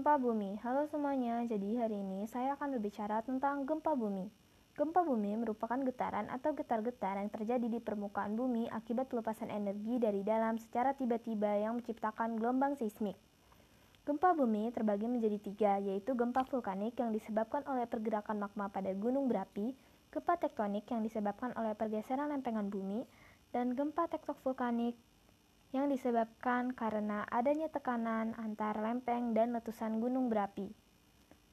Gempa bumi. Halo semuanya, jadi hari ini saya akan berbicara tentang gempa bumi. Gempa bumi merupakan getaran atau getar-getar yang terjadi di permukaan bumi akibat pelepasan energi dari dalam secara tiba-tiba yang menciptakan gelombang seismik. Gempa bumi terbagi menjadi tiga, yaitu gempa vulkanik yang disebabkan oleh pergerakan magma pada gunung berapi, gempa tektonik yang disebabkan oleh pergeseran lempengan bumi, dan gempa tektok vulkanik yang disebabkan karena adanya tekanan antara lempeng dan letusan gunung berapi.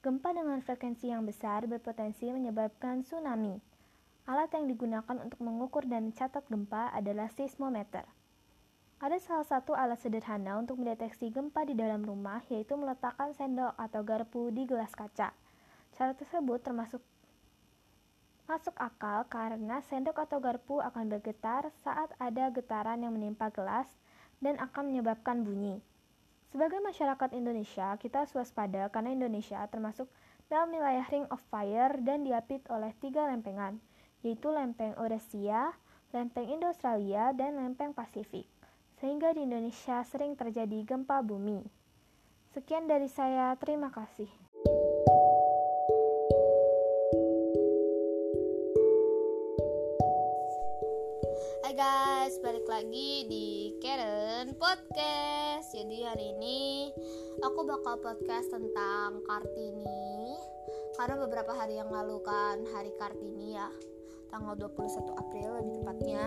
Gempa dengan frekuensi yang besar berpotensi menyebabkan tsunami. Alat yang digunakan untuk mengukur dan mencatat gempa adalah seismometer. Ada salah satu alat sederhana untuk mendeteksi gempa di dalam rumah, yaitu meletakkan sendok atau garpu di gelas kaca. Cara tersebut termasuk masuk akal karena sendok atau garpu akan bergetar saat ada getaran yang menimpa gelas dan akan menyebabkan bunyi. Sebagai masyarakat Indonesia, kita swaspada karena Indonesia termasuk dalam wilayah Ring of Fire dan diapit oleh tiga lempengan, yaitu lempeng Eurasia, lempeng Indo-Australia, dan lempeng Pasifik. Sehingga di Indonesia sering terjadi gempa bumi. Sekian dari saya, terima kasih. Guys, balik lagi di Karen Podcast. Jadi hari ini aku bakal podcast tentang Kartini. Karena beberapa hari yang lalu kan hari Kartini ya, tanggal 21 April lebih tepatnya.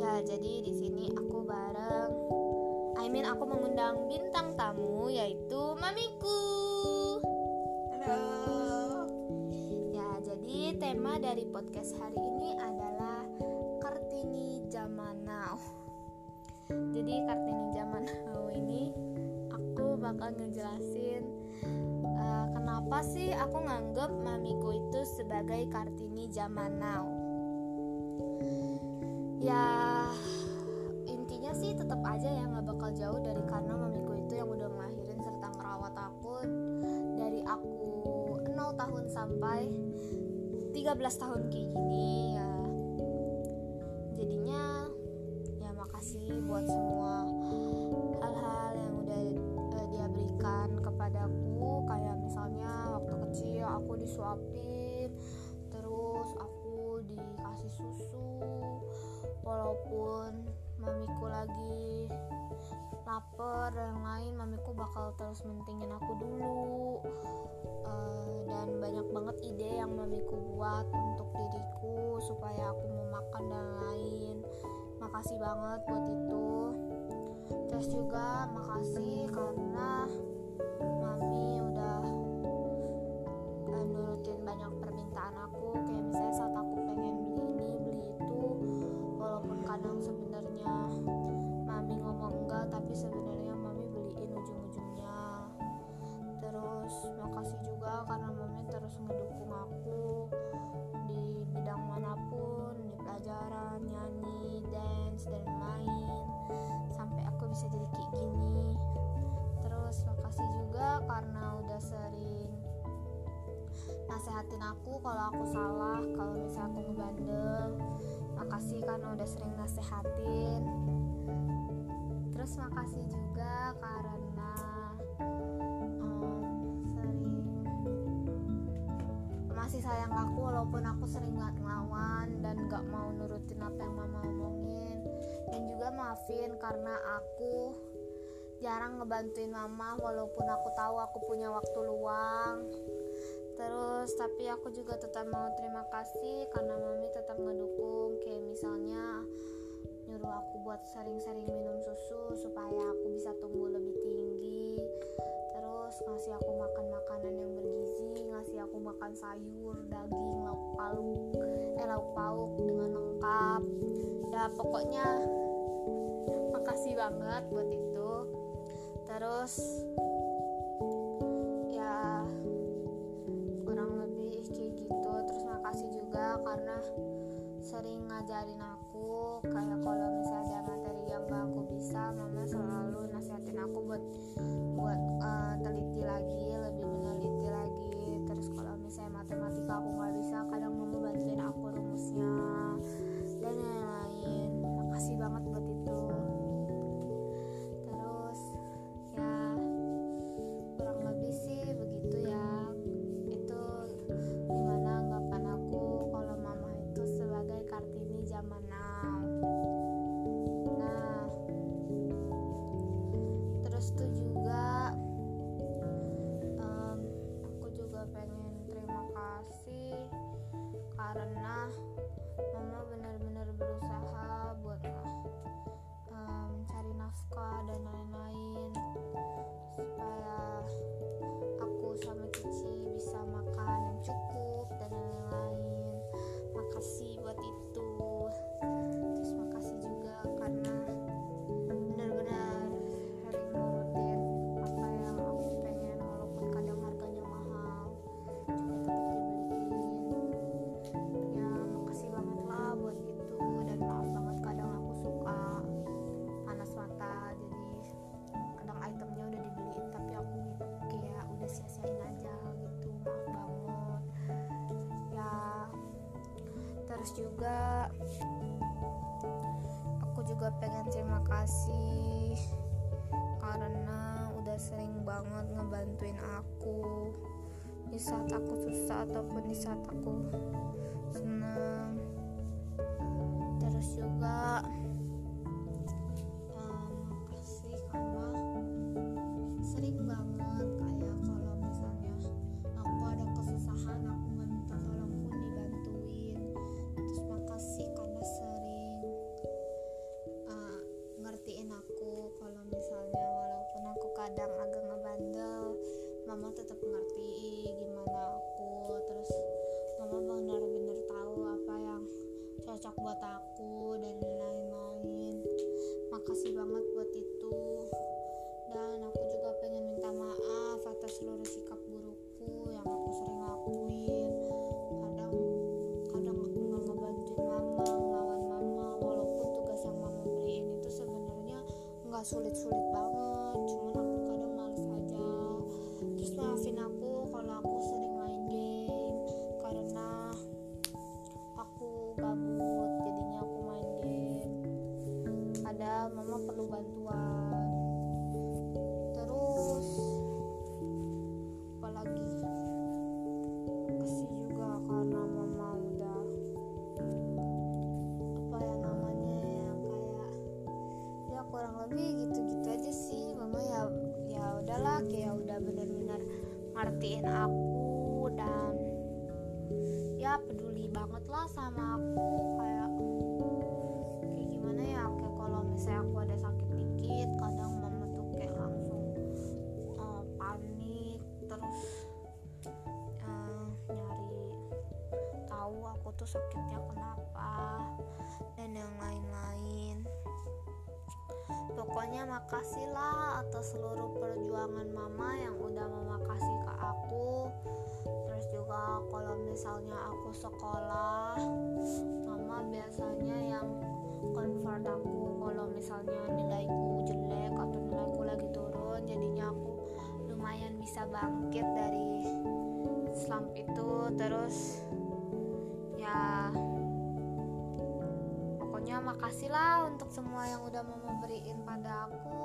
Ya, jadi di sini aku bareng I mean aku mengundang bintang tamu yaitu mamiku. Halo. Ya, jadi tema dari podcast hari ini adalah jadi Kartini zaman now ini aku bakal ngejelasin uh, kenapa sih aku nganggep mamiku itu sebagai Kartini zaman now. Ya intinya sih tetap aja ya nggak bakal jauh dari karena mamiku itu yang udah ngelahirin serta ngerawat aku dari aku 0 tahun sampai 13 tahun kayak gini ya. Jadinya makasih buat semua hal-hal yang udah uh, dia berikan kepadaku. Kayak misalnya waktu kecil aku disuapin terus aku dikasih susu walaupun mamiku lagi lapar dan lain mamiku bakal terus mentingin aku dulu. Uh, dan banyak banget ide yang mamiku buat untuk diriku supaya aku mau makan dan lain makasih banget buat itu. Terus juga makasih karena mami udah uh, nurutin banyak permintaan aku nasehatin aku kalau aku salah kalau misalnya aku ngebandel. Makasih karena udah sering nasehatin. Terus makasih juga karena sering masih sayang aku walaupun aku sering nggak ngelawan dan nggak mau nurutin apa yang mama omongin. Dan juga maafin karena aku jarang ngebantuin mama walaupun aku tahu aku punya waktu luang terus tapi aku juga tetap mau terima kasih karena mami tetap ngedukung kayak misalnya nyuruh aku buat sering-sering minum susu supaya aku bisa tumbuh lebih tinggi. Terus ngasih aku makan makanan yang bergizi ngasih aku makan sayur daging lauk pauk eh lauk pauk dengan lengkap. Ya pokoknya makasih banget buat itu. Terus karena sering ngajarin aku kayak kalau terus juga. Aku juga pengen terima kasih karena udah sering banget ngebantuin aku di saat aku susah ataupun di saat aku senang. Terus juga cocok buat aku dan lain-lain. Makasih banget buat itu. Dan aku juga pengen minta maaf atas seluruh sikap burukku yang aku sering lakuin. Kadang kadang aku nggak ngebantuin mama ngelawan mama walaupun tugas yang mama beriin itu sebenarnya nggak sulit-sulit ngertiin aku dan ya peduli banget lah sama aku. Kayak kayak gimana ya kayak kalau misalnya aku ada sakit dikit kadang mama tuh kayak langsung eh, panik terus eh, nyari tahu aku tuh sakitnya kenapa dan yang lain-lain pokoknya makasih lah atas seluruh perjuangan mama yang udah mama kasih ke aku. Terus juga kalau misalnya aku sekolah mama biasanya yang convert aku. Kalau misalnya nilaiku jelek atau nilaiku lagi turun jadinya aku lumayan bisa bangkit dari slump itu. Terus ya pokoknya makasih lah untuk semua yang udah mau memberiin pada aku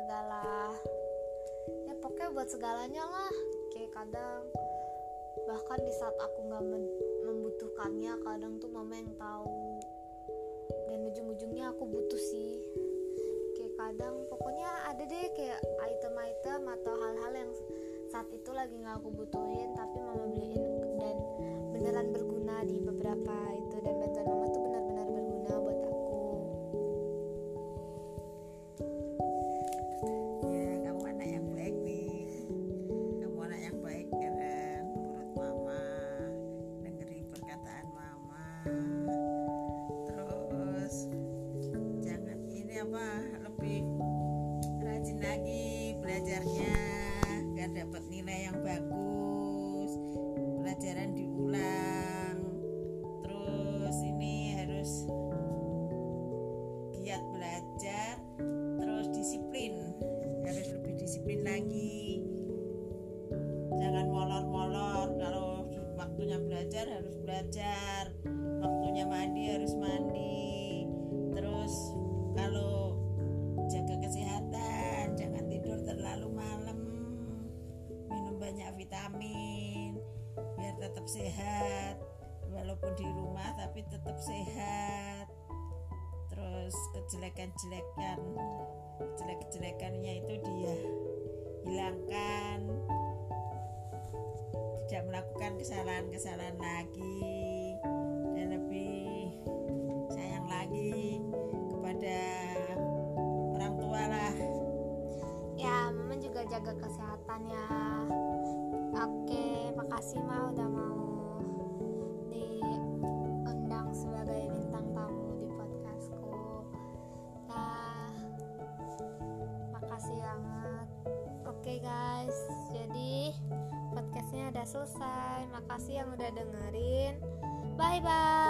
segala ya pokoknya buat segalanya lah kayak kadang. Bahkan di saat aku nggak membutuhkannya kadang tuh mama yang tahu. Dan ujung-ujungnya aku butuh sih. Kayak kadang pokoknya ada deh kayak item-item atau hal-hal yang saat itu lagi nggak aku butuhin tapi mama beliin dan beneran berguna di beberapa itu dan waktunya belajar harus belajar waktunya mandi harus mandi. Terus kalau jaga kesehatan jangan tidur terlalu malam minum banyak vitamin biar tetap sehat. Walaupun di rumah tapi tetap sehat. Terus kejelekan-jelekan jelek-jelekannya itu dia hilangkan tidak melakukan kesalahan-kesalahan lagi. Dan lebih sayang lagi kepada orang tua lah. Ya mama juga jaga kesehatan ya. Oke makasih ma udah mau makasih yang udah dengerin. Bye bye